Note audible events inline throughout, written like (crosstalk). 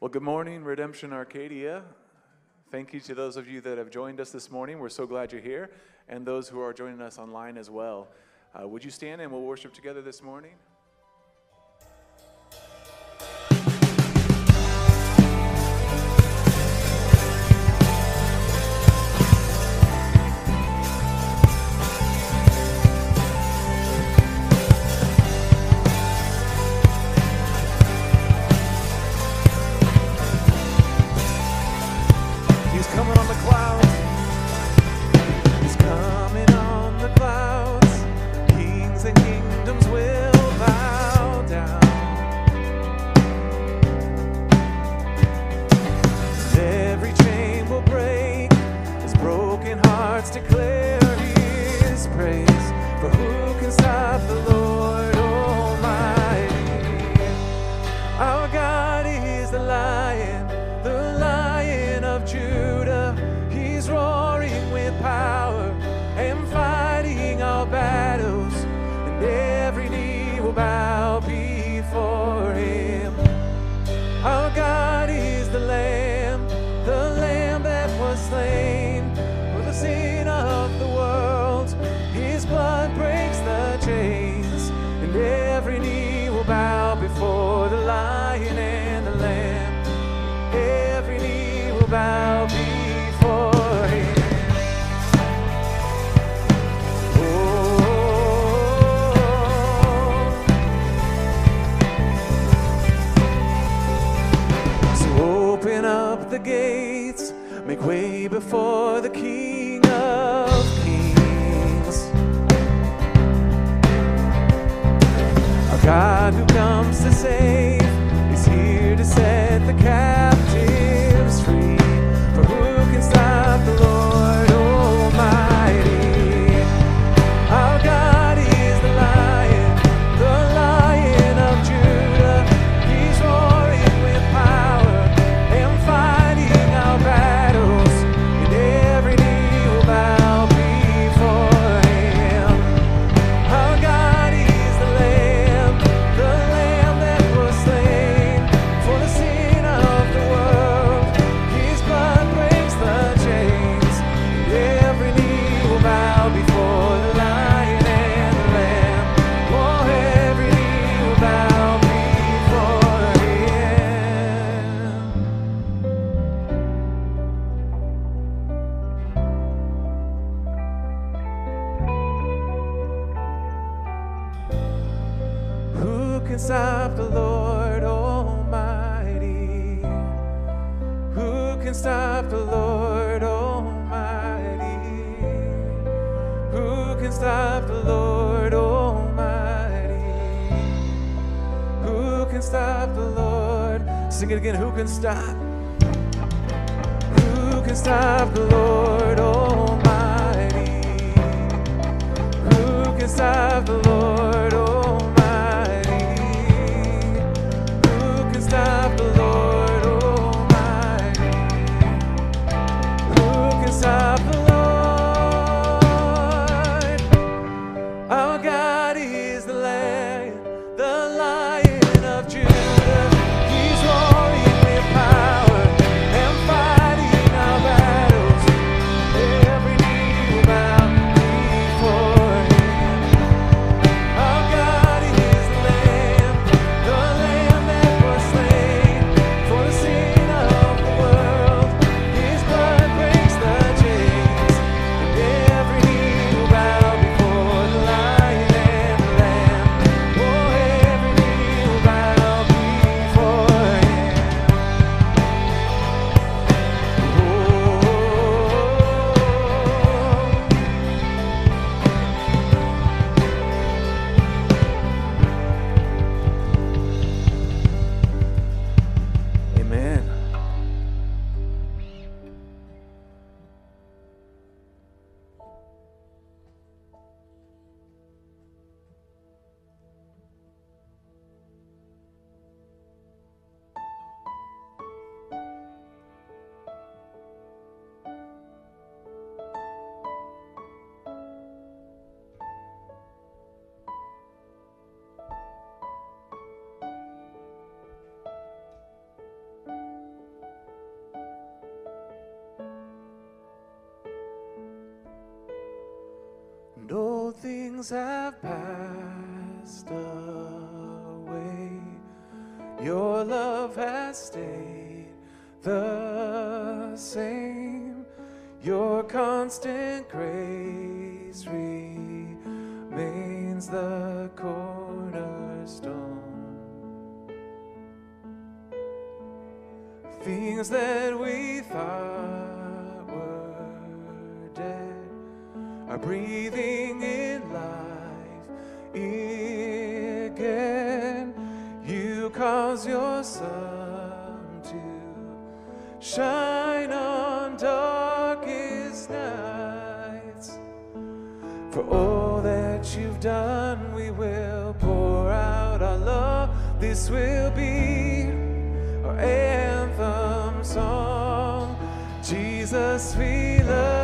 Well, good morning, Redemption Arcadia. Thank you to those of you that have joined us this morning. We're so glad you're here, and those who are joining us online as well. Uh, would you stand and we'll worship together this morning? God who comes to save is here to set the captive. can stop? Who can stop the Lord? things have passed. For all that you've done, we will pour out our love. This will be our anthem song. Jesus, we love.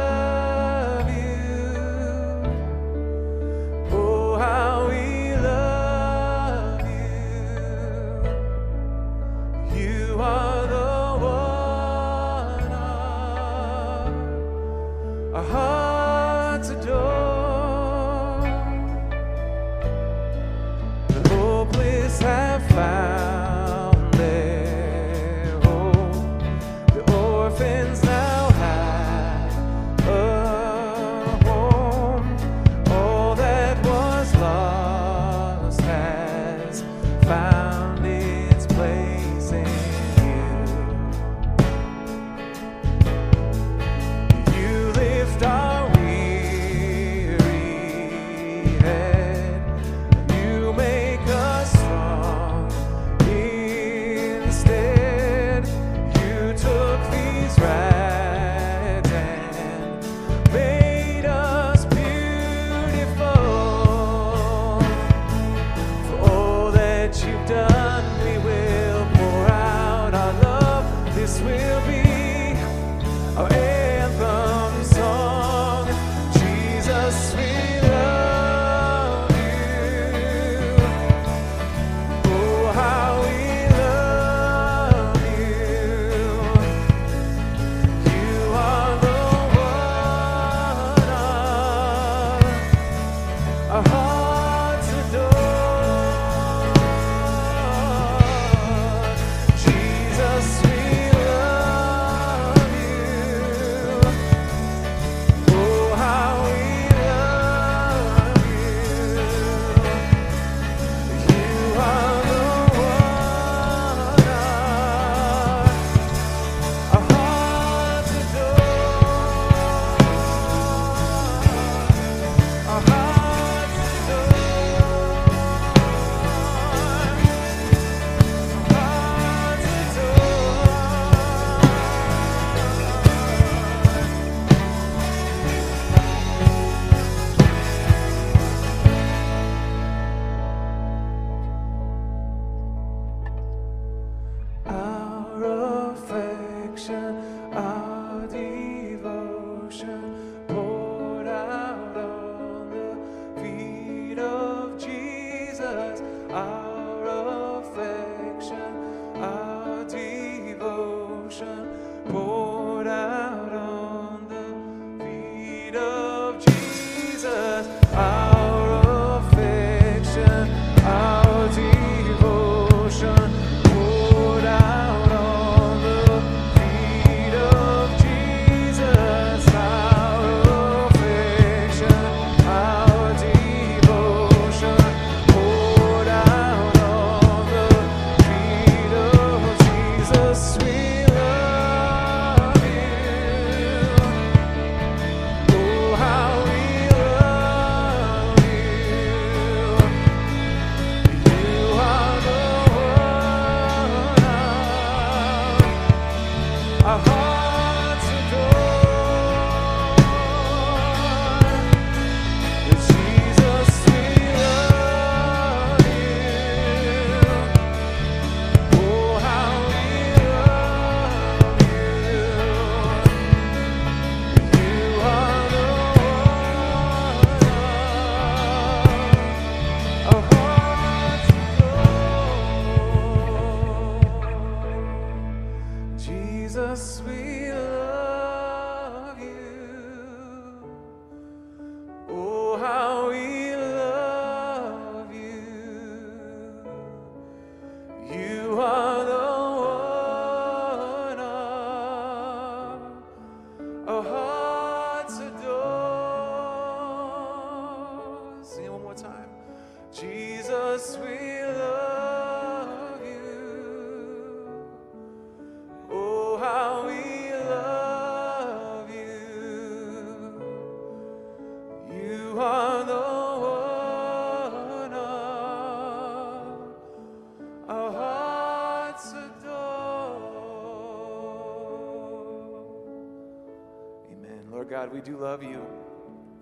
God, we do love you.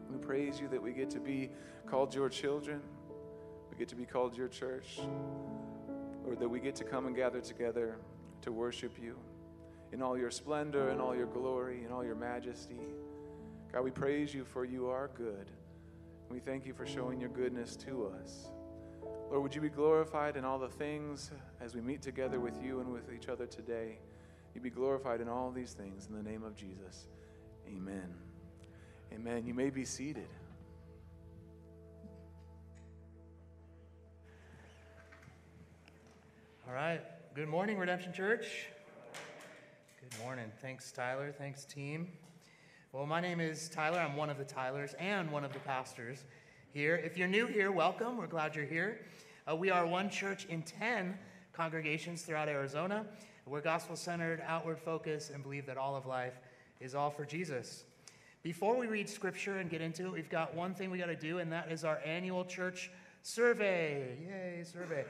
We praise you that we get to be called your children. We get to be called your church. Lord, that we get to come and gather together to worship you in all your splendor and all your glory and all your majesty. God, we praise you for you are good. We thank you for showing your goodness to us. Lord, would you be glorified in all the things as we meet together with you and with each other today? You be glorified in all these things in the name of Jesus. Amen. Amen. You may be seated. All right. Good morning, Redemption Church. Good morning. Thanks, Tyler. Thanks, team. Well, my name is Tyler. I'm one of the Tylers and one of the pastors here. If you're new here, welcome. We're glad you're here. Uh, we are one church in 10 congregations throughout Arizona. We're gospel centered, outward focused, and believe that all of life is all for Jesus. Before we read scripture and get into it, we've got one thing we got to do, and that is our annual church survey. Yay, survey.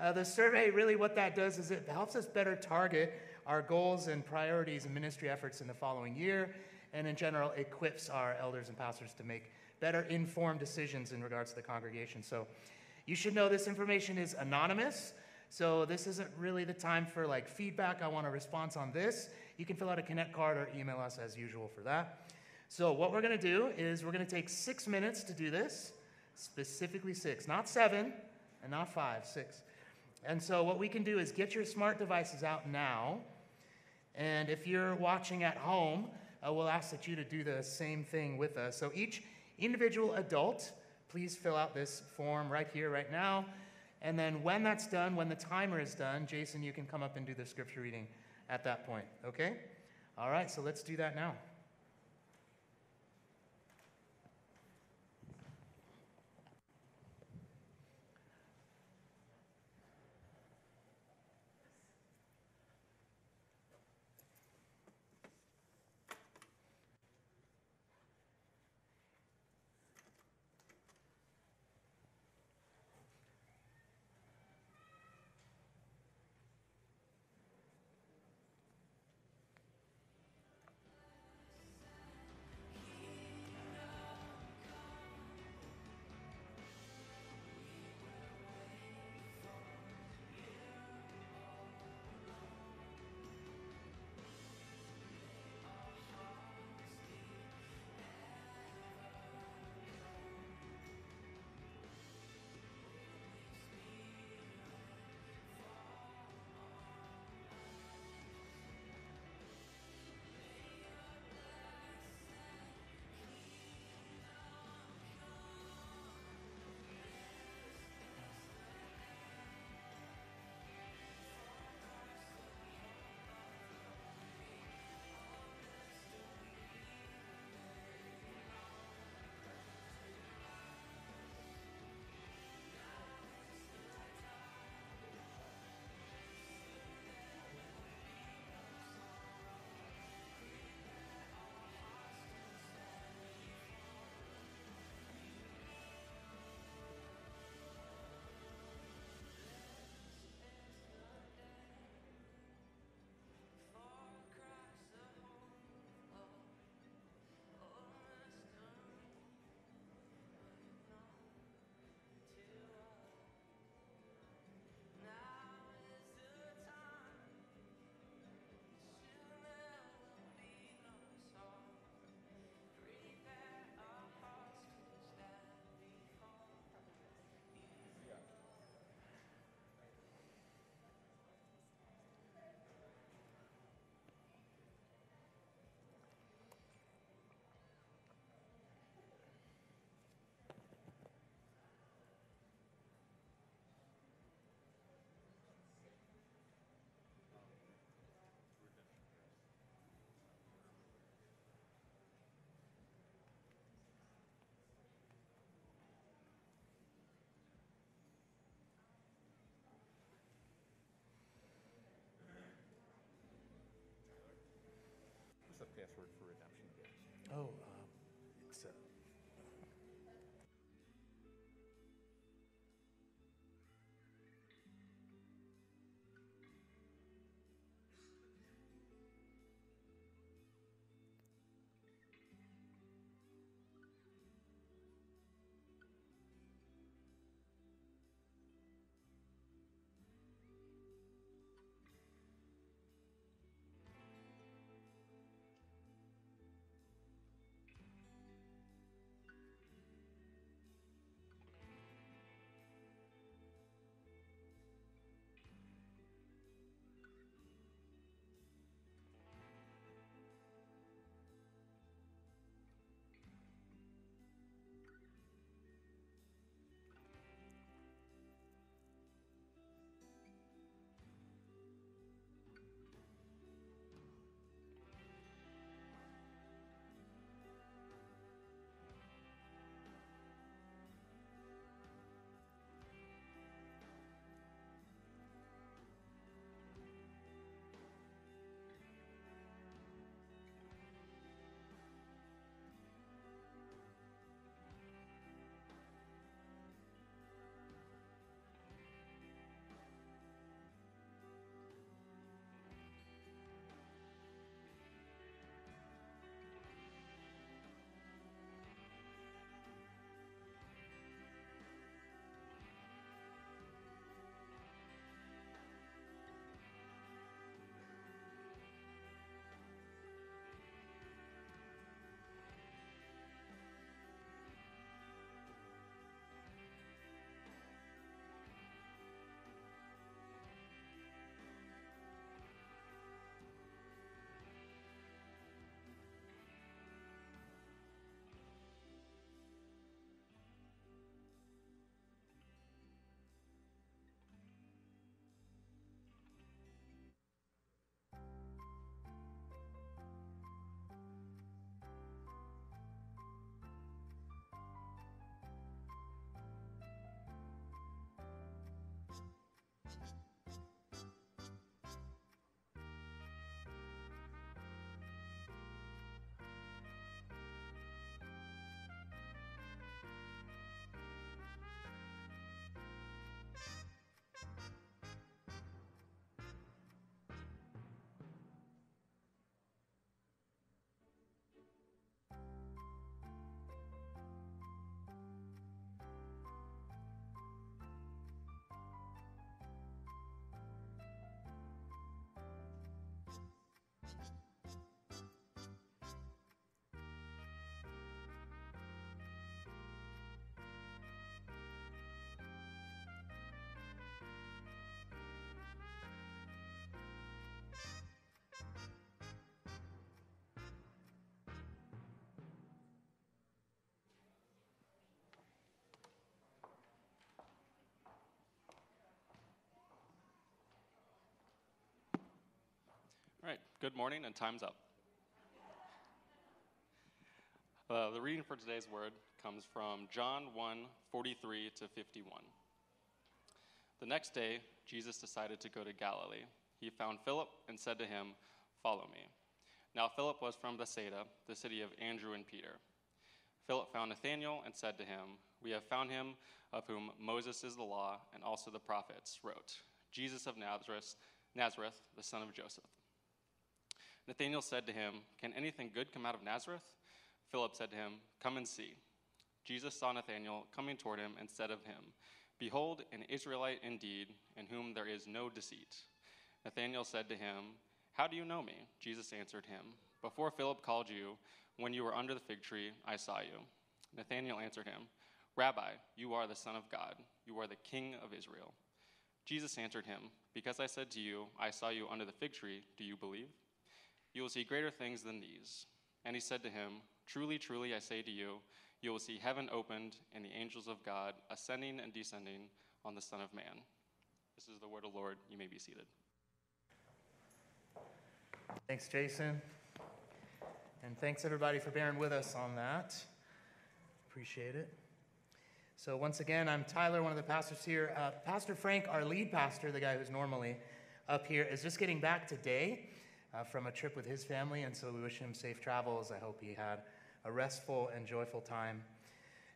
Uh, the survey, really, what that does is it helps us better target our goals and priorities and ministry efforts in the following year, and in general, equips our elders and pastors to make better informed decisions in regards to the congregation. So, you should know this information is anonymous. So, this isn't really the time for like feedback. I want a response on this. You can fill out a Connect card or email us as usual for that. So, what we're going to do is we're going to take six minutes to do this, specifically six, not seven and not five, six. And so, what we can do is get your smart devices out now. And if you're watching at home, uh, we'll ask that you to do the same thing with us. So, each individual adult, please fill out this form right here, right now. And then, when that's done, when the timer is done, Jason, you can come up and do the scripture reading at that point. Okay? All right, so let's do that now. Password for redemption again? Oh, good morning, and time's up. Uh, the reading for today's word comes from John 1 43 to 51. The next day, Jesus decided to go to Galilee. He found Philip and said to him, Follow me. Now, Philip was from Bethsaida, the city of Andrew and Peter. Philip found Nathanael and said to him, We have found him of whom Moses is the law and also the prophets wrote, Jesus of Nazareth, Nazareth, the son of Joseph. Nathanael said to him, Can anything good come out of Nazareth? Philip said to him, Come and see. Jesus saw Nathanael coming toward him and said of him, Behold, an Israelite indeed, in whom there is no deceit. Nathanael said to him, How do you know me? Jesus answered him, Before Philip called you, when you were under the fig tree, I saw you. Nathanael answered him, Rabbi, you are the Son of God, you are the King of Israel. Jesus answered him, Because I said to you, I saw you under the fig tree, do you believe? You will see greater things than these. And he said to him, Truly, truly, I say to you, you will see heaven opened and the angels of God ascending and descending on the Son of Man. This is the word of the Lord. You may be seated. Thanks, Jason. And thanks, everybody, for bearing with us on that. Appreciate it. So, once again, I'm Tyler, one of the pastors here. Uh, pastor Frank, our lead pastor, the guy who's normally up here, is just getting back today uh, from a trip with his family, and so we wish him safe travels. I hope he had a restful and joyful time.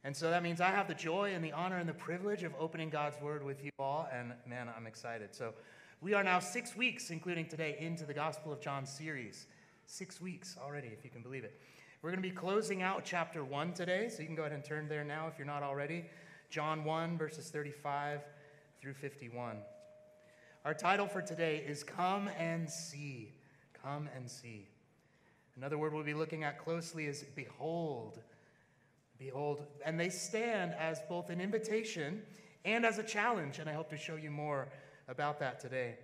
And so that means I have the joy and the honor and the privilege of opening God's Word with you all, and man, I'm excited. So, we are now six weeks, including today, into the Gospel of John series. Six weeks already, if you can believe it. We're going to be closing out chapter 1 today, so you can go ahead and turn there now if you're not already. John 1, verses 35 through 51. Our title for today is Come and See. Come and See. Another word we'll be looking at closely is Behold. Behold. And they stand as both an invitation and as a challenge, and I hope to show you more about that today.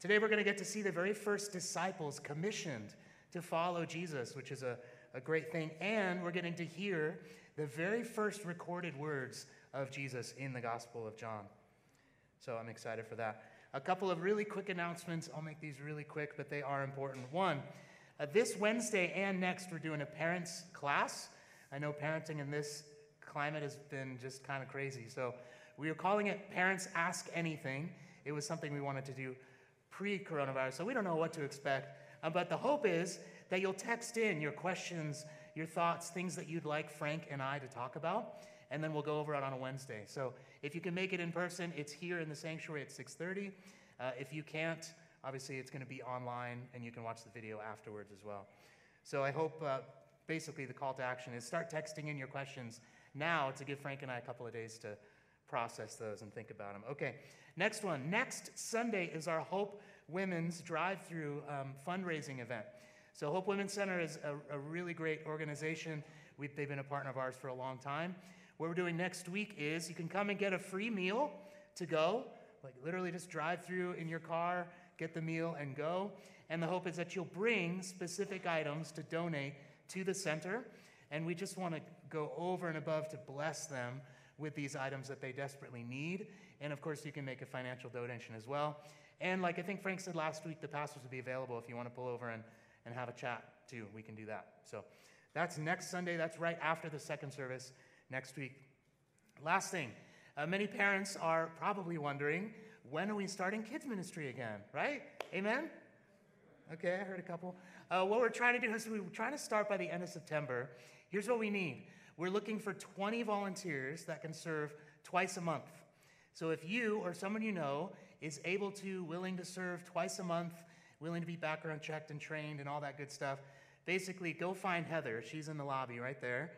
Today, we're going to get to see the very first disciples commissioned to follow Jesus, which is a, a great thing. And we're getting to hear the very first recorded words of Jesus in the Gospel of John. So I'm excited for that. A couple of really quick announcements. I'll make these really quick, but they are important. One, uh, this Wednesday and next, we're doing a parents class. I know parenting in this climate has been just kind of crazy. So we are calling it Parents Ask Anything. It was something we wanted to do pre coronavirus, so we don't know what to expect. Uh, but the hope is that you'll text in your questions, your thoughts, things that you'd like Frank and I to talk about, and then we'll go over it on a Wednesday. So if you can make it in person, it's here in the sanctuary at 6:30. Uh, if you can't, obviously it's going to be online, and you can watch the video afterwards as well. So I hope. Uh, basically, the call to action is start texting in your questions now to give Frank and I a couple of days to process those and think about them. Okay, next one. Next Sunday is our Hope Women's Drive Through um, fundraising event. So, Hope Women's Center is a, a really great organization. we they've been a partner of ours for a long time. What we're doing next week is you can come and get a free meal to go, like literally just drive through in your car, get the meal, and go. And the hope is that you'll bring specific items to donate to the center. And we just want to go over and above to bless them with these items that they desperately need. And of course, you can make a financial donation as well. And like I think Frank said last week, the pastors will be available if you want to pull over and, and have a chat too. We can do that. So that's next Sunday. That's right after the second service next week. Last thing uh, many parents are probably wondering when are we starting kids' ministry again, right? Amen? Okay, I heard a couple. Uh, what we're trying to do is we're trying to start by the end of September. Here's what we need we're looking for 20 volunteers that can serve twice a month. So if you or someone you know is able to, willing to serve twice a month, willing to be background checked and trained and all that good stuff, basically go find Heather. She's in the lobby right there.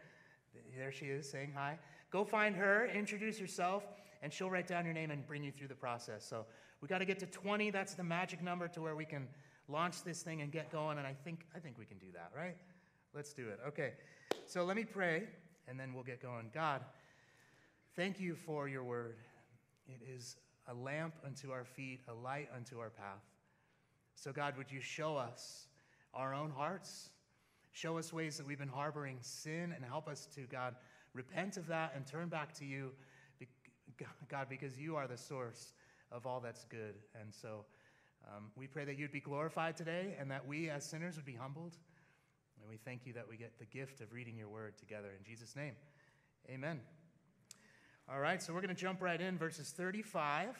There she is saying hi. Go find her, introduce yourself, and she'll write down your name and bring you through the process. So we got to get to 20. That's the magic number to where we can launch this thing and get going. And I think I think we can do that, right? Let's do it. Okay. So let me pray, and then we'll get going. God, thank you for your word. It is a lamp unto our feet, a light unto our path. So, God, would you show us our own hearts? Show us ways that we've been harboring sin and help us to, God, repent of that and turn back to you, (laughs) God, because you are the source of all that's good. And so, Um, we pray that you'd be glorified today and that we as sinners would be humbled. And we thank you that we get the gift of reading your word together. In Jesus' name, amen. All right, so we're going to jump right in, verses 35,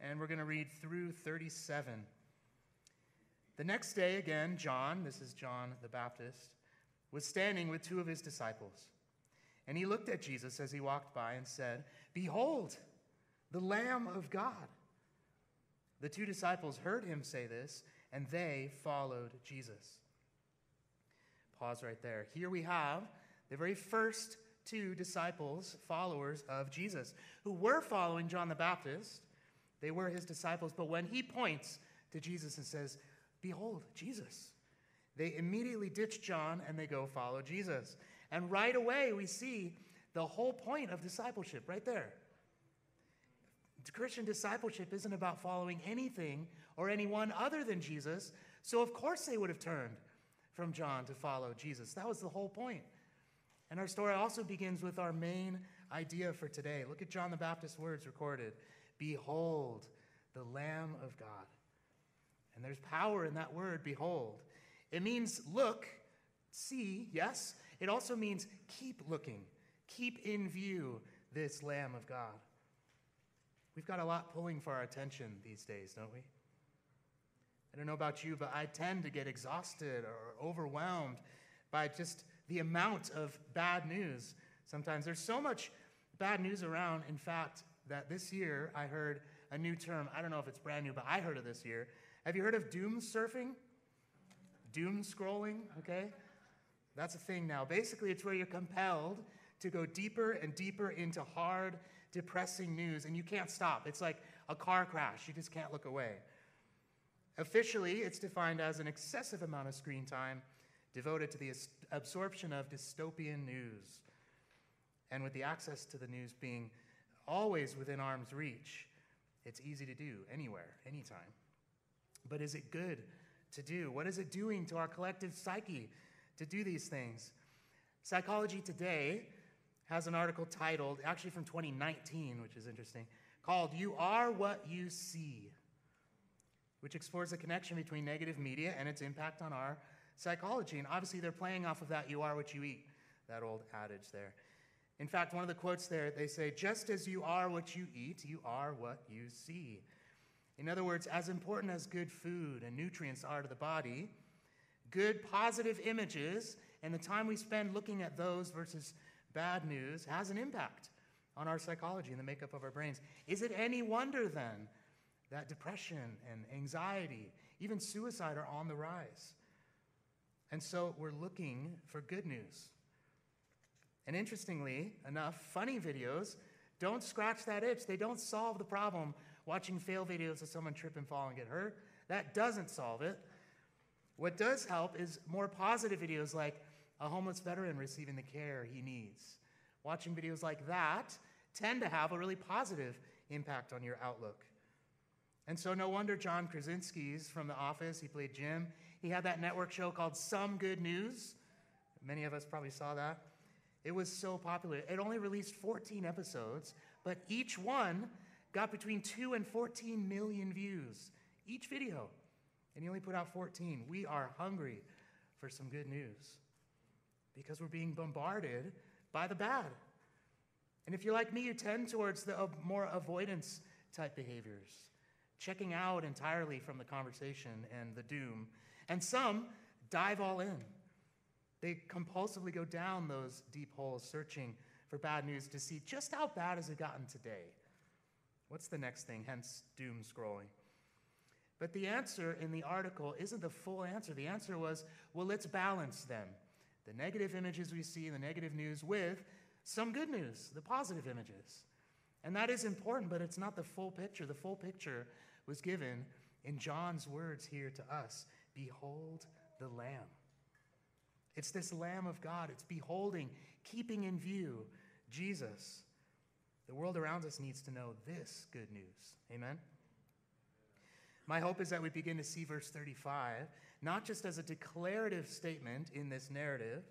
and we're going to read through 37. The next day, again, John, this is John the Baptist, was standing with two of his disciples. And he looked at Jesus as he walked by and said, Behold, the Lamb of God. The two disciples heard him say this, and they followed Jesus. Pause right there. Here we have the very first two disciples, followers of Jesus, who were following John the Baptist. They were his disciples, but when he points to Jesus and says, Behold, Jesus, they immediately ditch John and they go follow Jesus. And right away, we see the whole point of discipleship right there. Christian discipleship isn't about following anything or anyone other than Jesus. So, of course, they would have turned from John to follow Jesus. That was the whole point. And our story also begins with our main idea for today. Look at John the Baptist's words recorded Behold, the Lamb of God. And there's power in that word, behold. It means look, see, yes. It also means keep looking, keep in view this Lamb of God. We've got a lot pulling for our attention these days, don't we? I don't know about you, but I tend to get exhausted or overwhelmed by just the amount of bad news. Sometimes there's so much bad news around, in fact, that this year I heard a new term. I don't know if it's brand new, but I heard of this year. Have you heard of doom surfing? Doom scrolling, okay? That's a thing now. Basically, it's where you're compelled to go deeper and deeper into hard, depressing news, and you can't stop. It's like a car crash, you just can't look away. Officially, it's defined as an excessive amount of screen time devoted to the absorption of dystopian news. And with the access to the news being always within arm's reach, it's easy to do anywhere, anytime. But is it good to do? What is it doing to our collective psyche to do these things? Psychology Today has an article titled, actually from 2019, which is interesting, called You Are What You See, which explores the connection between negative media and its impact on our psychology. And obviously, they're playing off of that you are what you eat, that old adage there. In fact, one of the quotes there, they say, just as you are what you eat, you are what you see. In other words, as important as good food and nutrients are to the body, good positive images and the time we spend looking at those versus bad news has an impact on our psychology and the makeup of our brains. Is it any wonder then that depression and anxiety, even suicide, are on the rise? And so we're looking for good news. And interestingly enough, funny videos don't scratch that itch. They don't solve the problem watching fail videos of someone trip and fall and get hurt. That doesn't solve it. What does help is more positive videos like a homeless veteran receiving the care he needs. Watching videos like that tend to have a really positive impact on your outlook. And so, no wonder John Krasinski's from The Office, he played Jim. He had that network show called Some Good News. Many of us probably saw that. It was so popular. It only released 14 episodes, but each one got between 2 and 14 million views, each video. And he only put out 14. We are hungry for some good news because we're being bombarded by the bad. And if you're like me, you tend towards the more avoidance type behaviors, checking out entirely from the conversation and the doom. And some dive all in. They compulsively go down those deep holes searching for bad news to see just how bad has it gotten today. What's the next thing? Hence, doom scrolling. But the answer in the article isn't the full answer. The answer was well, let's balance them the negative images we see, the negative news, with some good news, the positive images. And that is important, but it's not the full picture. The full picture was given in John's words here to us Behold the Lamb. It's this Lamb of God. It's beholding, keeping in view Jesus. The world around us needs to know this good news. Amen? My hope is that we begin to see verse 35 not just as a declarative statement in this narrative,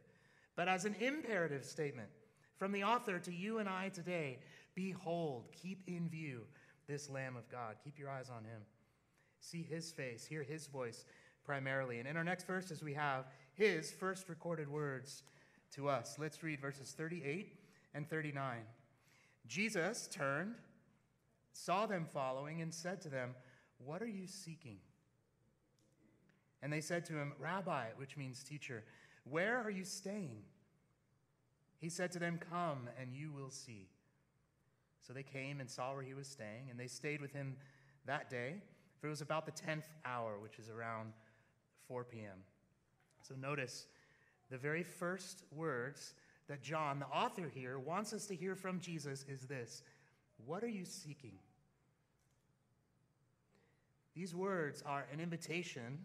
but as an imperative statement from the author to you and I today. Behold, keep in view this Lamb of God. Keep your eyes on him. see his face, hear his voice primarily. And in our next verses, we have his first recorded words to us. Let's read verses 38 and 39. Jesus turned, saw them following, and said to them, What are you seeking? And they said to him, Rabbi, which means teacher, where are you staying? He said to them, Come, and you will see. So they came and saw where he was staying, and they stayed with him that day, for it was about the 10th hour, which is around 4 p.m. So notice the very first words that John, the author here, wants us to hear from Jesus is this What are you seeking? These words are an invitation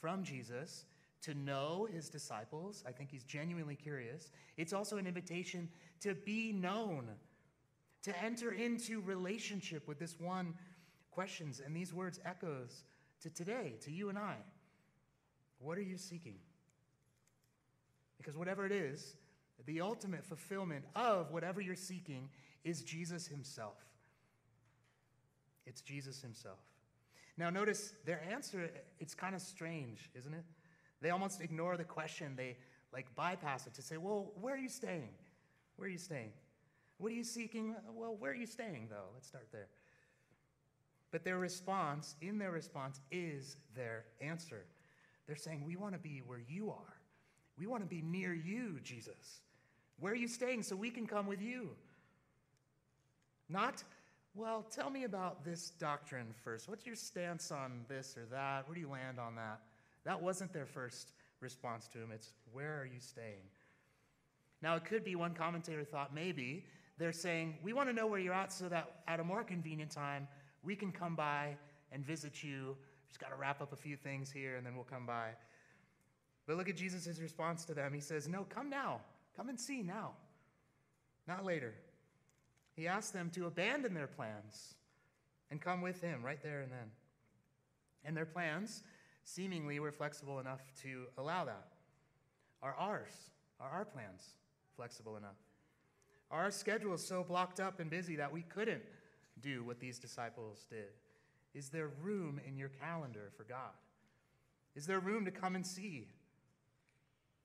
from Jesus to know his disciples. I think he's genuinely curious. It's also an invitation to be known, to enter into relationship with this one questions. And these words echoes to today, to you and I. What are you seeking? Because whatever it is, the ultimate fulfillment of whatever you're seeking is Jesus himself. It's Jesus himself. Now, notice their answer, it's kind of strange, isn't it? They almost ignore the question. They like bypass it to say, Well, where are you staying? Where are you staying? What are you seeking? Well, where are you staying, though? Let's start there. But their response, in their response, is their answer. They're saying, We want to be where you are. We want to be near you, Jesus. Where are you staying so we can come with you? Not, well, tell me about this doctrine first. What's your stance on this or that? Where do you land on that? That wasn't their first response to him. It's, where are you staying? Now, it could be one commentator thought maybe they're saying, we want to know where you're at so that at a more convenient time, we can come by and visit you. Just got to wrap up a few things here and then we'll come by. But look at Jesus' response to them. He says, No, come now. Come and see now, not later. He asked them to abandon their plans and come with him right there and then. And their plans seemingly were flexible enough to allow that. Are ours? Are our plans flexible enough? Are our schedules so blocked up and busy that we couldn't do what these disciples did? Is there room in your calendar for God? Is there room to come and see?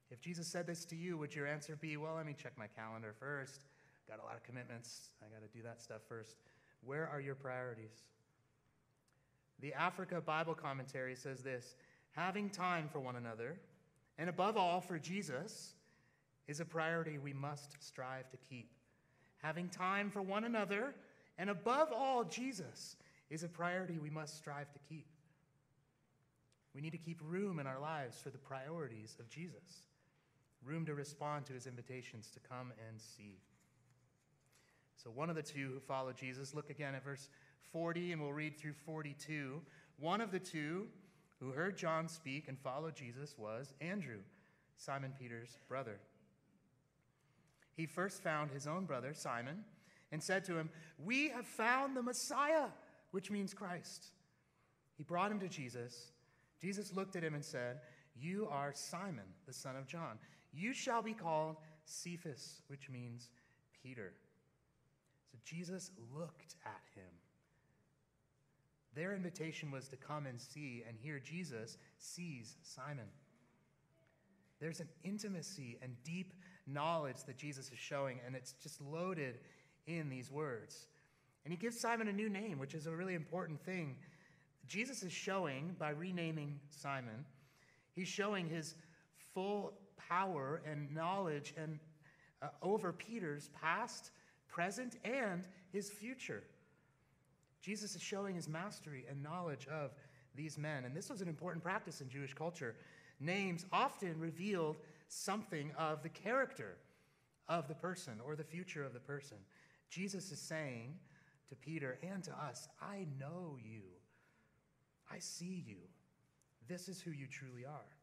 If Jesus said this to you, would your answer be, well, let me check my calendar first? Got a lot of commitments. I got to do that stuff first. Where are your priorities? The Africa Bible Commentary says this having time for one another, and above all for Jesus, is a priority we must strive to keep. Having time for one another, and above all, Jesus, is a priority we must strive to keep. We need to keep room in our lives for the priorities of Jesus, room to respond to his invitations to come and see. So, one of the two who followed Jesus, look again at verse 40, and we'll read through 42. One of the two who heard John speak and followed Jesus was Andrew, Simon Peter's brother. He first found his own brother, Simon, and said to him, We have found the Messiah, which means Christ. He brought him to Jesus. Jesus looked at him and said, You are Simon, the son of John. You shall be called Cephas, which means Peter. So Jesus looked at him. Their invitation was to come and see, and here Jesus sees Simon. There's an intimacy and deep knowledge that Jesus is showing, and it's just loaded in these words. And he gives Simon a new name, which is a really important thing. Jesus is showing, by renaming Simon, he's showing his full power and knowledge and uh, over Peter's past, present, and his future. Jesus is showing his mastery and knowledge of these men. And this was an important practice in Jewish culture. Names often revealed something of the character of the person or the future of the person. Jesus is saying to Peter and to us, I know you. I see you. This is who you truly are.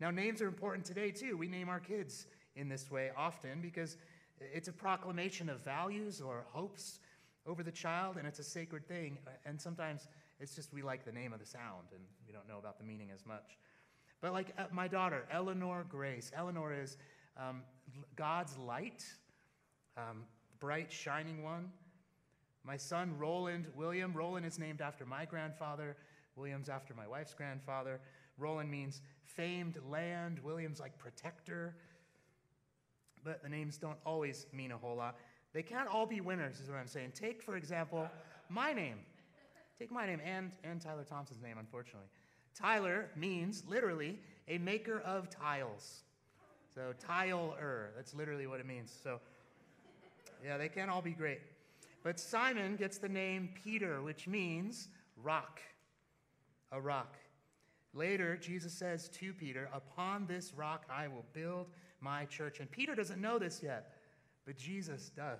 Now, names are important today, too. We name our kids in this way often because it's a proclamation of values or hopes over the child, and it's a sacred thing. And sometimes it's just we like the name of the sound and we don't know about the meaning as much. But like uh, my daughter, Eleanor Grace. Eleanor is um, God's light, um, bright, shining one. My son, Roland William. Roland is named after my grandfather, Williams after my wife's grandfather. Roland means famed land. Williams like protector. But the names don't always mean a whole lot. They can't all be winners, is what I'm saying. Take, for example, my name. Take my name and, and Tyler Thompson's name, unfortunately. Tyler means literally a maker of tiles. So, tiler, that's literally what it means. So, yeah, they can't all be great. But Simon gets the name Peter, which means rock, a rock. Later, Jesus says to Peter, Upon this rock I will build my church. And Peter doesn't know this yet, but Jesus does.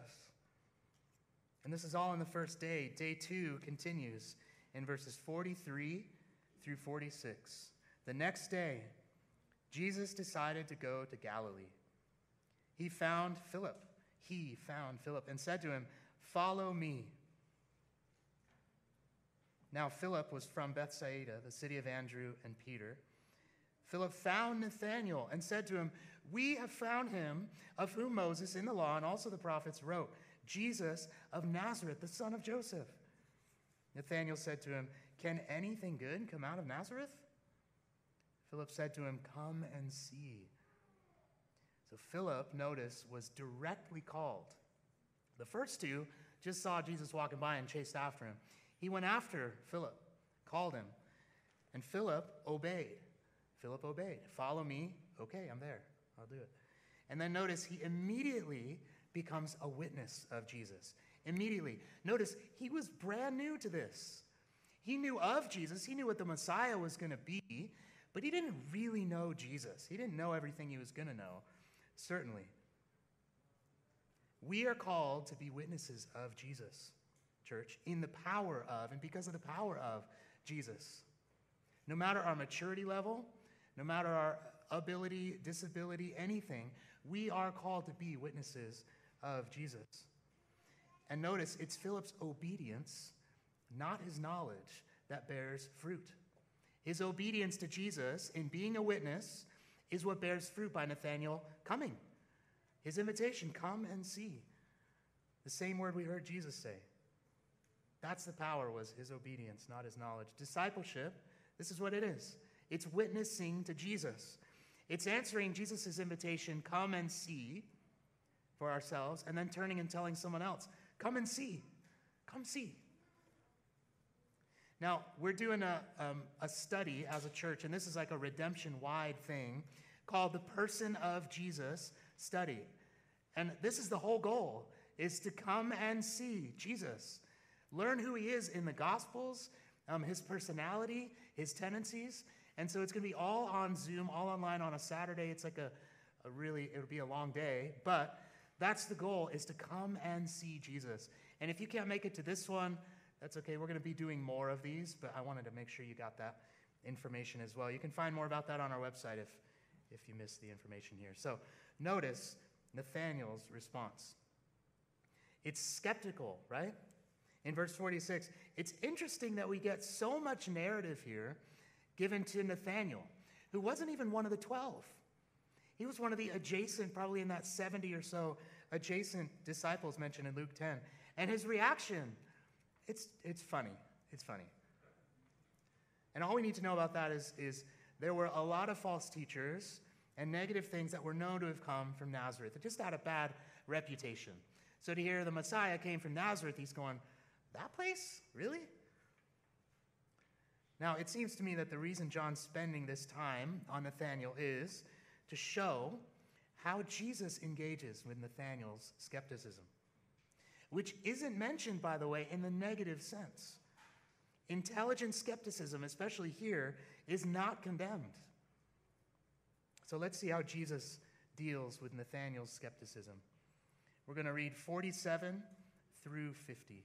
And this is all in the first day. Day two continues in verses 43 through 46. The next day, Jesus decided to go to Galilee. He found Philip. He found Philip and said to him, Follow me. Now, Philip was from Bethsaida, the city of Andrew and Peter. Philip found Nathanael and said to him, We have found him of whom Moses in the law and also the prophets wrote, Jesus of Nazareth, the son of Joseph. Nathanael said to him, Can anything good come out of Nazareth? Philip said to him, Come and see. So Philip, notice, was directly called. The first two just saw Jesus walking by and chased after him. He went after Philip, called him, and Philip obeyed. Philip obeyed. Follow me. Okay, I'm there. I'll do it. And then notice he immediately becomes a witness of Jesus. Immediately. Notice he was brand new to this. He knew of Jesus, he knew what the Messiah was going to be, but he didn't really know Jesus. He didn't know everything he was going to know, certainly. We are called to be witnesses of Jesus, church, in the power of and because of the power of Jesus. No matter our maturity level, no matter our ability, disability, anything, we are called to be witnesses of Jesus. And notice it's Philip's obedience, not his knowledge, that bears fruit. His obedience to Jesus in being a witness is what bears fruit by Nathanael coming. His invitation, come and see. The same word we heard Jesus say. That's the power was his obedience, not his knowledge. Discipleship, this is what it is. It's witnessing to Jesus. It's answering Jesus' invitation, come and see for ourselves, and then turning and telling someone else, come and see. Come see. Now, we're doing a, um, a study as a church, and this is like a redemption wide thing called the Person of Jesus study. And this is the whole goal is to come and see Jesus. Learn who he is in the Gospels, um, his personality, his tendencies. And so it's going to be all on Zoom, all online on a Saturday. It's like a, a really, it'll be a long day. But that's the goal, is to come and see Jesus. And if you can't make it to this one, that's okay. We're going to be doing more of these, but I wanted to make sure you got that information as well. You can find more about that on our website if, if you missed the information here. So notice Nathanael's response. It's skeptical, right? In verse 46, it's interesting that we get so much narrative here given to Nathanael, who wasn't even one of the 12. He was one of the adjacent, probably in that 70 or so adjacent disciples mentioned in Luke 10. And his reaction it's, it's funny. It's funny. And all we need to know about that is, is there were a lot of false teachers and negative things that were known to have come from Nazareth. It just had a bad reputation. So to hear the Messiah came from Nazareth, he's going, That place? Really? Now, it seems to me that the reason John's spending this time on Nathanael is to show how Jesus engages with Nathanael's skepticism which isn't mentioned, by the way, in the negative sense. Intelligent skepticism, especially here, is not condemned. So let's see how Jesus deals with Nathanael's skepticism. We're going to read 47 through 50.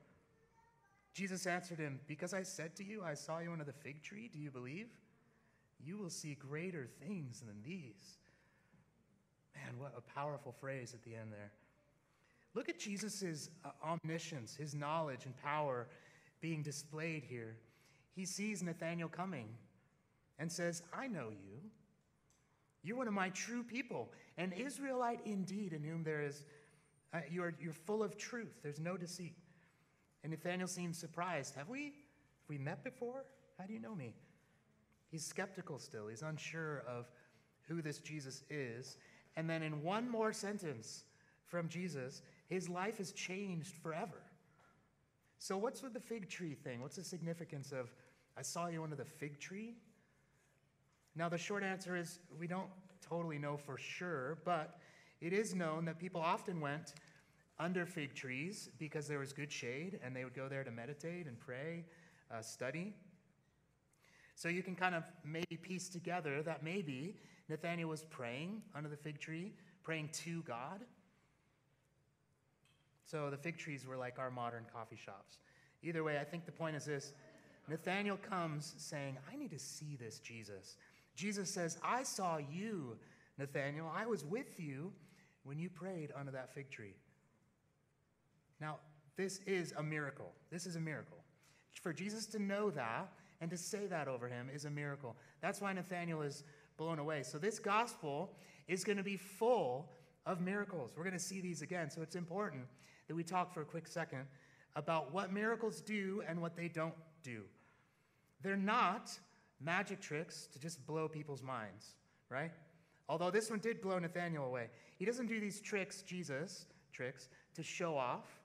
Jesus answered him, Because I said to you, I saw you under the fig tree, do you believe? you will see greater things than these. Man, what a powerful phrase at the end there. Look at Jesus' uh, omniscience, his knowledge and power being displayed here. He sees Nathanael coming and says, I know you. You're one of my true people, an Israelite indeed, in whom there is, uh, you're, you're full of truth. There's no deceit. And Nathanael seems surprised. Have we, have we met before? How do you know me? He's skeptical still. He's unsure of who this Jesus is. And then in one more sentence from Jesus, his life is changed forever. So, what's with the fig tree thing? What's the significance of, I saw you under the fig tree? Now, the short answer is we don't totally know for sure, but it is known that people often went under fig trees because there was good shade and they would go there to meditate and pray, uh, study. So you can kind of maybe piece together that maybe Nathaniel was praying under the fig tree, praying to God. So the fig trees were like our modern coffee shops. Either way, I think the point is this Nathaniel comes saying, I need to see this Jesus. Jesus says, I saw you, Nathaniel. I was with you when you prayed under that fig tree. Now, this is a miracle. This is a miracle. For Jesus to know that and to say that over him is a miracle. That's why Nathaniel is blown away. So, this gospel is going to be full of miracles. We're going to see these again. So, it's important that we talk for a quick second about what miracles do and what they don't do. They're not magic tricks to just blow people's minds, right? Although this one did blow Nathaniel away. He doesn't do these tricks, Jesus tricks, to show off.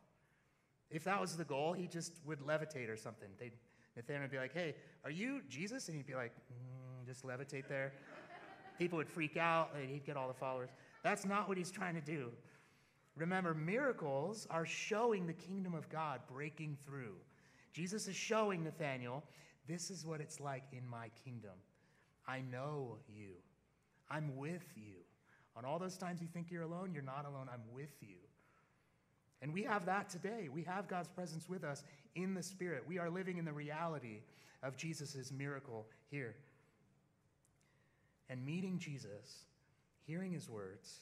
If that was the goal, he just would levitate or something. They'd, Nathaniel would be like, hey, are you Jesus? And he'd be like, mm, just levitate there. People would freak out, and he'd get all the followers. That's not what he's trying to do. Remember, miracles are showing the kingdom of God breaking through. Jesus is showing Nathaniel, this is what it's like in my kingdom. I know you. I'm with you. On all those times you think you're alone, you're not alone. I'm with you. And we have that today. We have God's presence with us in the Spirit. We are living in the reality of Jesus' miracle here. And meeting Jesus, hearing his words,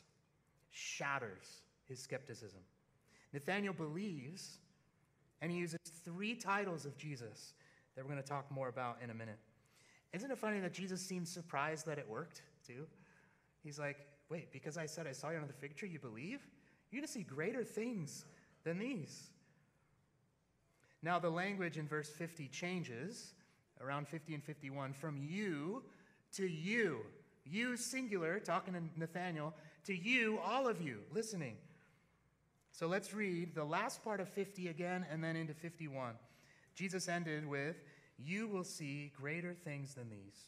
shatters his skepticism. Nathaniel believes, and he uses three titles of Jesus that we're going to talk more about in a minute. Isn't it funny that Jesus seems surprised that it worked, too? He's like, wait, because I said I saw you on the fig tree, you believe? You're going to see greater things than these. Now, the language in verse 50 changes around 50 and 51 from you to you. You, singular, talking to Nathaniel, to you, all of you, listening. So let's read the last part of 50 again and then into 51. Jesus ended with, You will see greater things than these.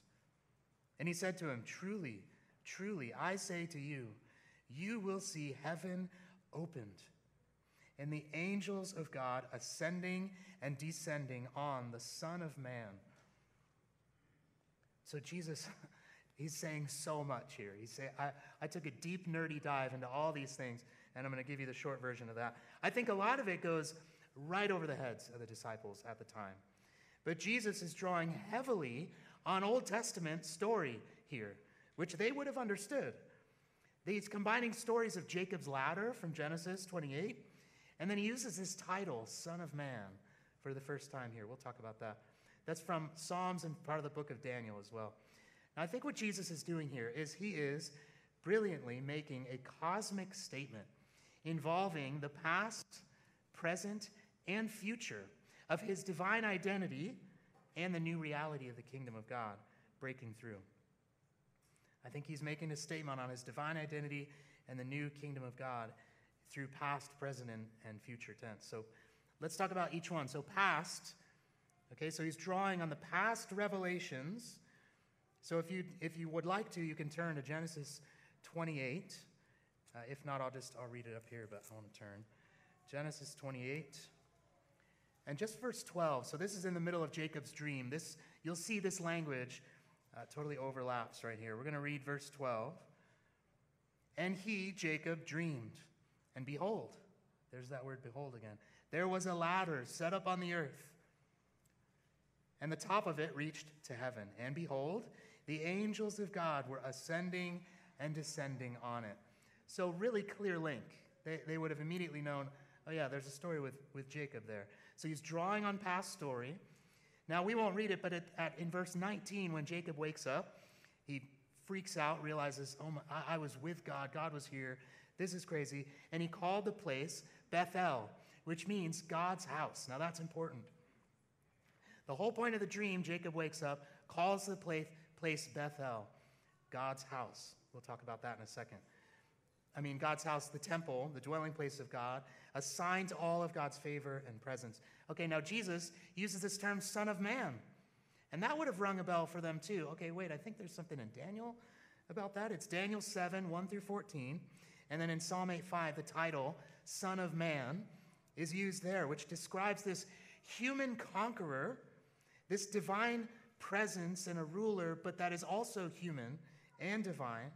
And he said to him, Truly, truly, I say to you, you will see heaven opened and the angels of God ascending and descending on the Son of Man. So Jesus, (laughs) he's saying so much here. He's saying, I, I took a deep, nerdy dive into all these things, and I'm going to give you the short version of that. I think a lot of it goes right over the heads of the disciples at the time. But Jesus is drawing heavily on Old Testament story here, which they would have understood. He's combining stories of Jacob's ladder from Genesis 28, and then he uses his title, Son of Man, for the first time here. We'll talk about that. That's from Psalms and part of the book of Daniel as well. Now, I think what Jesus is doing here is he is brilliantly making a cosmic statement involving the past, present, and future of his divine identity and the new reality of the kingdom of God breaking through. I think he's making a statement on his divine identity and the new kingdom of God through past, present, and, and future tense. So let's talk about each one. So, past, okay, so he's drawing on the past revelations. So, if you, if you would like to, you can turn to Genesis 28. Uh, if not, I'll just I'll read it up here, but I want to turn. Genesis 28. And just verse 12. So, this is in the middle of Jacob's dream. This, you'll see this language uh, totally overlaps right here. We're going to read verse 12. And he, Jacob, dreamed, and behold, there's that word behold again. There was a ladder set up on the earth, and the top of it reached to heaven. And behold, The angels of God were ascending and descending on it. So, really clear link. They, they would have immediately known, oh, yeah, there's a story with, with Jacob there. So, he's drawing on past story. Now, we won't read it, but at, at, in verse 19, when Jacob wakes up, he freaks out, realizes, oh, my, I, I was with God, God was here. This is crazy. And he called the place Bethel, which means God's house. Now, that's important. The whole point of the dream, Jacob wakes up, calls the place, place Bethel, God's house. We'll talk about that in a second. I mean, God's house, the temple, the dwelling place of God, assigned to all of God's favor and presence. Okay, now Jesus uses this term, Son of Man. And that would have rung a bell for them too. Okay, wait, I think there's something in Daniel about that. It's Daniel 7, 1 through 14. And then in Psalm 8, 5, the title, Son of Man, is used there, which describes this human conqueror, this divine presence and a ruler, but that is also human and divine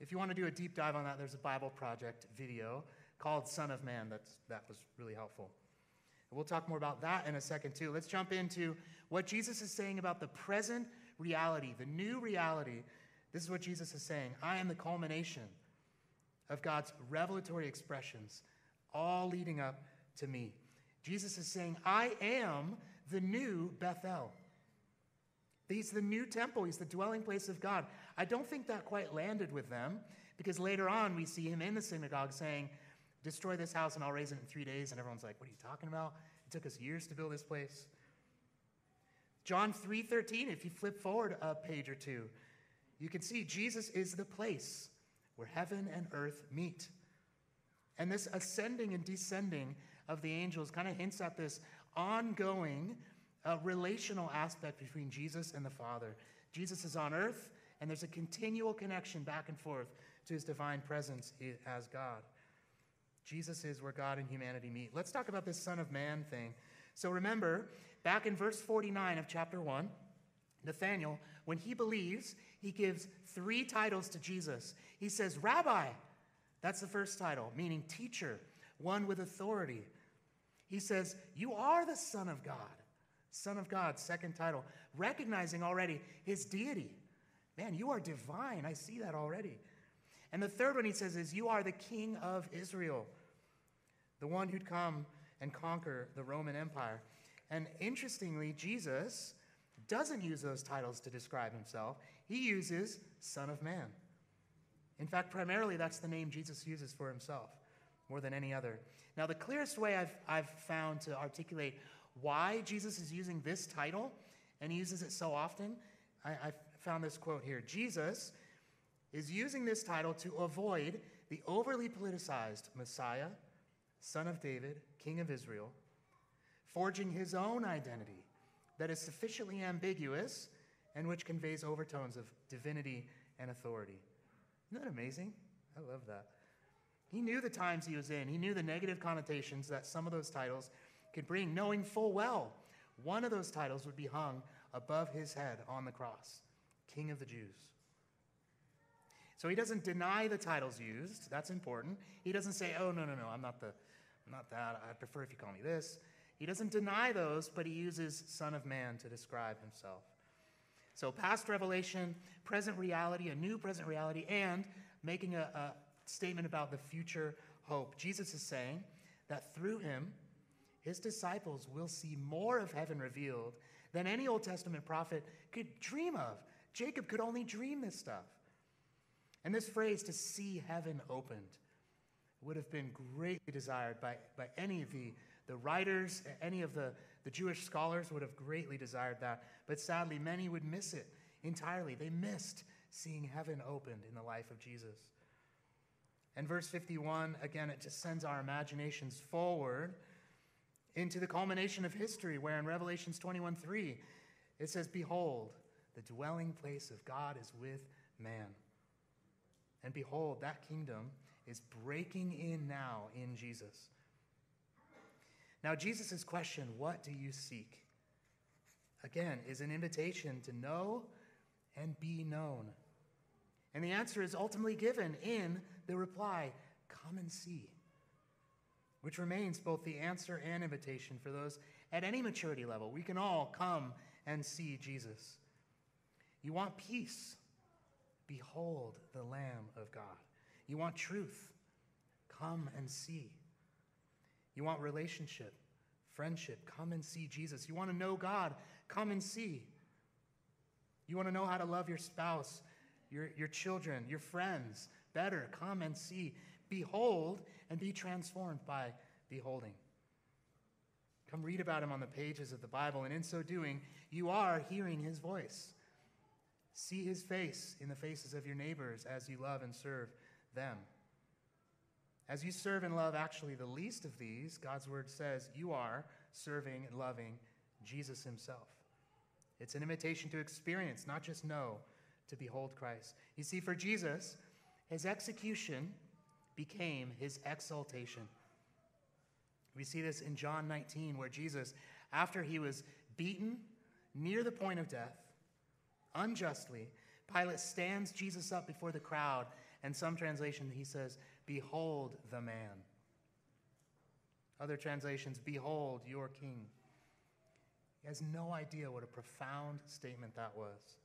if you want to do a deep dive on that, there's a Bible Project video called Son of Man. That's, that was really helpful. we'll talk more about that in a second, too. Let's jump into what Jesus is saying about the present reality, the new reality. This is what Jesus is saying I am the culmination of God's revelatory expressions, all leading up to me. Jesus is saying, I am the new Bethel. He's the new temple, he's the dwelling place of God. I don't think that quite landed with them because later on we see him in the synagogue saying, Destroy this house and I'll raise it in three days. And everyone's like, What are you talking about? It took us years to build this place. John 3:13, if you flip forward a page or two, you can see Jesus is the place where heaven and earth meet. And this ascending and descending of the angels kind of hints at this ongoing uh, relational aspect between Jesus and the Father. Jesus is on earth, and there's a continual connection back and forth to his divine presence as God. Jesus is where God and humanity meet. Let's talk about this Son of Man thing. So remember, back in verse 49 of chapter 1, Nathanael, when he believes, he gives three titles to Jesus. He says, Rabbi, that's the first title, meaning teacher, one with authority. He says, You are the Son of God. Son of God, second title, recognizing already his deity. Man, you are divine. I see that already. And the third one he says is, You are the King of Israel, the one who'd come and conquer the Roman Empire. And interestingly, Jesus doesn't use those titles to describe himself, he uses Son of Man. In fact, primarily that's the name Jesus uses for himself more than any other. Now, the clearest way I've, I've found to articulate why Jesus is using this title, and he uses it so often, I, I found this quote here. Jesus is using this title to avoid the overly politicized Messiah, Son of David, King of Israel, forging his own identity that is sufficiently ambiguous and which conveys overtones of divinity and authority. Isn't that amazing? I love that. He knew the times he was in, he knew the negative connotations that some of those titles could bring, knowing full well one of those titles would be hung above his head on the cross King of the Jews. So he doesn't deny the titles used. That's important. He doesn't say, oh, no, no, no, I'm not, the, Not that. I prefer if you call me this. He doesn't deny those, but he uses Son of Man to describe himself. So, past revelation, present reality, a new present reality, and making a, a statement about the future hope. Jesus is saying that through him, his disciples will see more of heaven revealed than any Old Testament prophet could dream of. Jacob could only dream this stuff. And this phrase, to see heaven opened, would have been greatly desired by, by any of the, the writers, any of the, the Jewish scholars would have greatly desired that. But sadly, many would miss it entirely. They missed seeing heaven opened in the life of Jesus. And verse 51, again, it just sends our imaginations forward into the culmination of history, where in Revelations 21 3, it says, Behold, the dwelling place of God is with man. And behold, that kingdom is breaking in now in Jesus. Now, Jesus' question, What do you seek? Again, is an invitation to know and be known. And the answer is ultimately given in the reply, Come and see which remains both the answer and invitation for those at any maturity level. We can all come and see Jesus. You want peace? Behold the Lamb of God. You want truth? Come and see. You want relationship, friendship? Come and see Jesus. You want to know God? Come and see. You want to know how to love your spouse, your, your children, your friends better? Come and see. Behold and be transformed by beholding. Come read about him on the pages of the Bible, and in so doing, you are hearing his voice. See his face in the faces of your neighbors as you love and serve them. As you serve and love actually the least of these, God's word says you are serving and loving Jesus himself. It's an invitation to experience, not just know, to behold Christ. You see, for Jesus, his execution became his exaltation. We see this in John 19, where Jesus, after he was beaten near the point of death, unjustly, Pilate stands Jesus up before the crowd, and some translation he says, Behold the man. Other translations, Behold your king. He has no idea what a profound statement that was.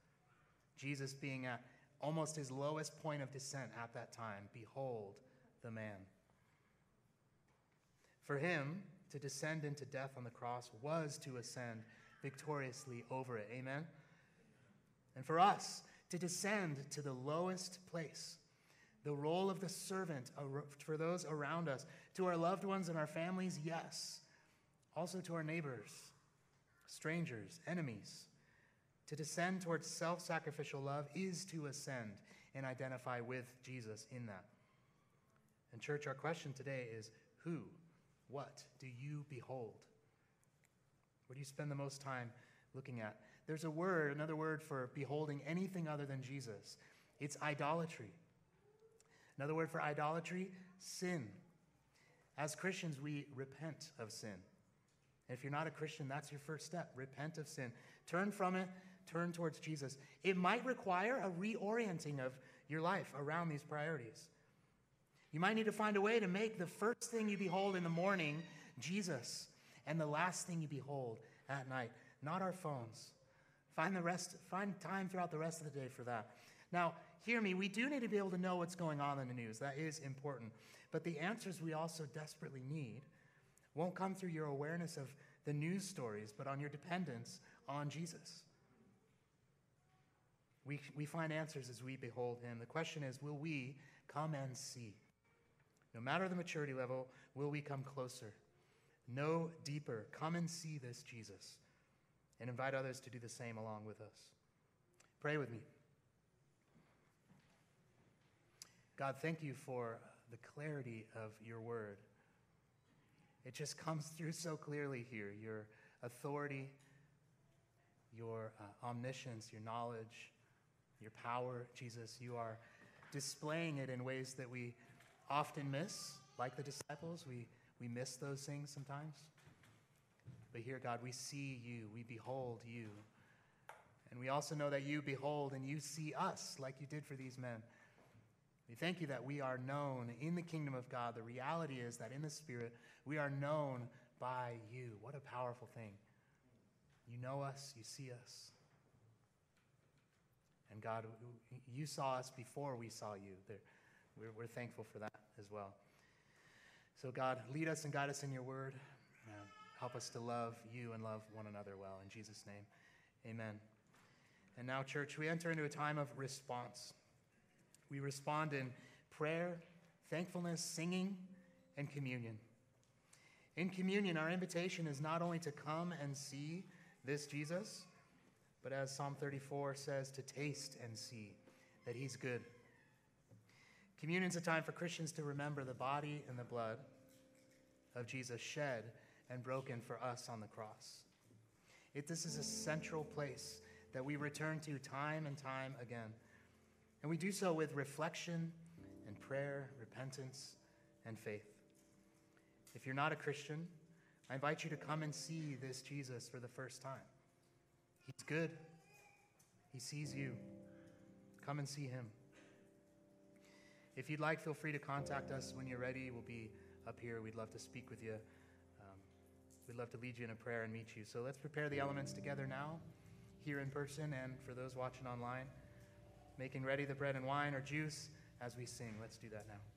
Jesus being at almost his lowest point of descent at that time. Behold the man. For him, to descend into death on the cross was to ascend victoriously over it. Amen? And for us, to descend to the lowest place, the role of the servant for those around us, to our loved ones and our families, yes. Also to our neighbors, strangers, enemies. To descend towards self sacrificial love is to ascend and identify with Jesus in that. And, church, our question today is who, what do you behold? What do you spend the most time looking at? There's a word, another word for beholding anything other than Jesus. It's idolatry. Another word for idolatry, sin. As Christians, we repent of sin. If you're not a Christian, that's your first step. Repent of sin. Turn from it, turn towards Jesus. It might require a reorienting of your life around these priorities. You might need to find a way to make the first thing you behold in the morning Jesus and the last thing you behold at night, not our phones. Find the rest find time throughout the rest of the day for that. Now, hear me, we do need to be able to know what's going on in the news. That is important. But the answers we also desperately need won't come through your awareness of the news stories, but on your dependence on Jesus. We, we find answers as we behold him. The question is will we come and see? No matter the maturity level, will we come closer? Know deeper. Come and see this Jesus and invite others to do the same along with us. Pray with me. God, thank you for the clarity of your word. It just comes through so clearly here your authority, your uh, omniscience, your knowledge, your power. Jesus, you are displaying it in ways that we often miss, like the disciples. We, we miss those things sometimes. But here, God, we see you, we behold you. And we also know that you behold and you see us like you did for these men. We thank you that we are known in the kingdom of God. The reality is that in the Spirit, we are known by you. What a powerful thing. You know us, you see us. And God, you saw us before we saw you. We're, thankful for that as well. So, God, lead us and guide us in your word. Help us to love you and love one another well. In Jesus' name, amen. And now, church, we enter into a time of response. We respond in prayer, thankfulness, singing, and communion. In communion, our invitation is not only to come and see this Jesus, but as Psalm 34 says, to taste and see that he's good. Communion is a time for Christians to remember the body and the blood of Jesus shed and broken for us on the cross. It, this is a central place that we return to time and time again. And we do so with reflection and prayer, repentance, and faith. If you're not a Christian, I invite you to come and see this Jesus for the first time. He's good, He sees you. Come and see Him. If you'd like, feel free to contact us when you're ready. We'll be up here. We'd love to speak with you. Um, we'd love to lead you in a prayer and meet you. So let's prepare the elements together now. here in person and for those watching online, making ready the bread and wine or juice as we sing. Let's do that now.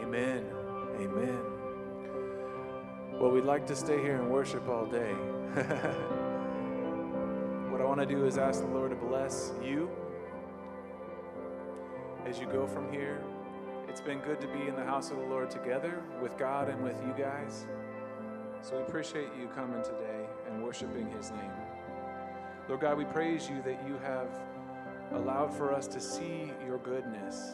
Amen. Amen. Well, we'd like to stay here and worship all day. (laughs) what I want to do is ask the Lord to bless you as you go from here. It's been good to be in the house of the Lord together with God and with you guys. So we appreciate you coming today and worshiping His name. Lord God, we praise you that you have allowed for us to see your goodness.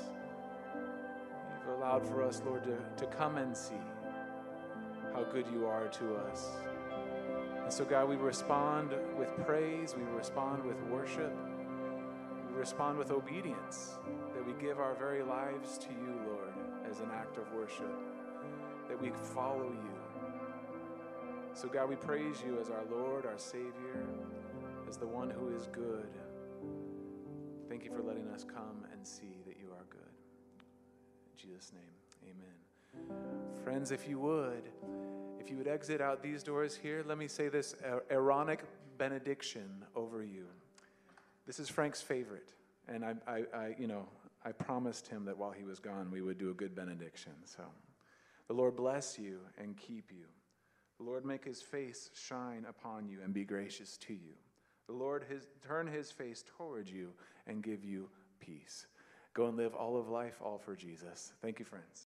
You've allowed for us, Lord, to, to come and see how good you are to us. And so, God, we respond with praise, we respond with worship, we respond with obedience, that we give our very lives to you, Lord, as an act of worship, that we follow you. So, God, we praise you as our Lord, our Savior, as the one who is good. Thank you for letting us come and see that you are good. In Jesus' name, amen. Friends, if you would, if you would exit out these doors here, let me say this er, Aaronic benediction over you. This is Frank's favorite, and I, I, I, you know, I promised him that while he was gone, we would do a good benediction. So, the Lord bless you and keep you. The Lord make his face shine upon you and be gracious to you. The Lord his, turn his face towards you and give you peace. Go and live all of life, all for Jesus. Thank you, friends.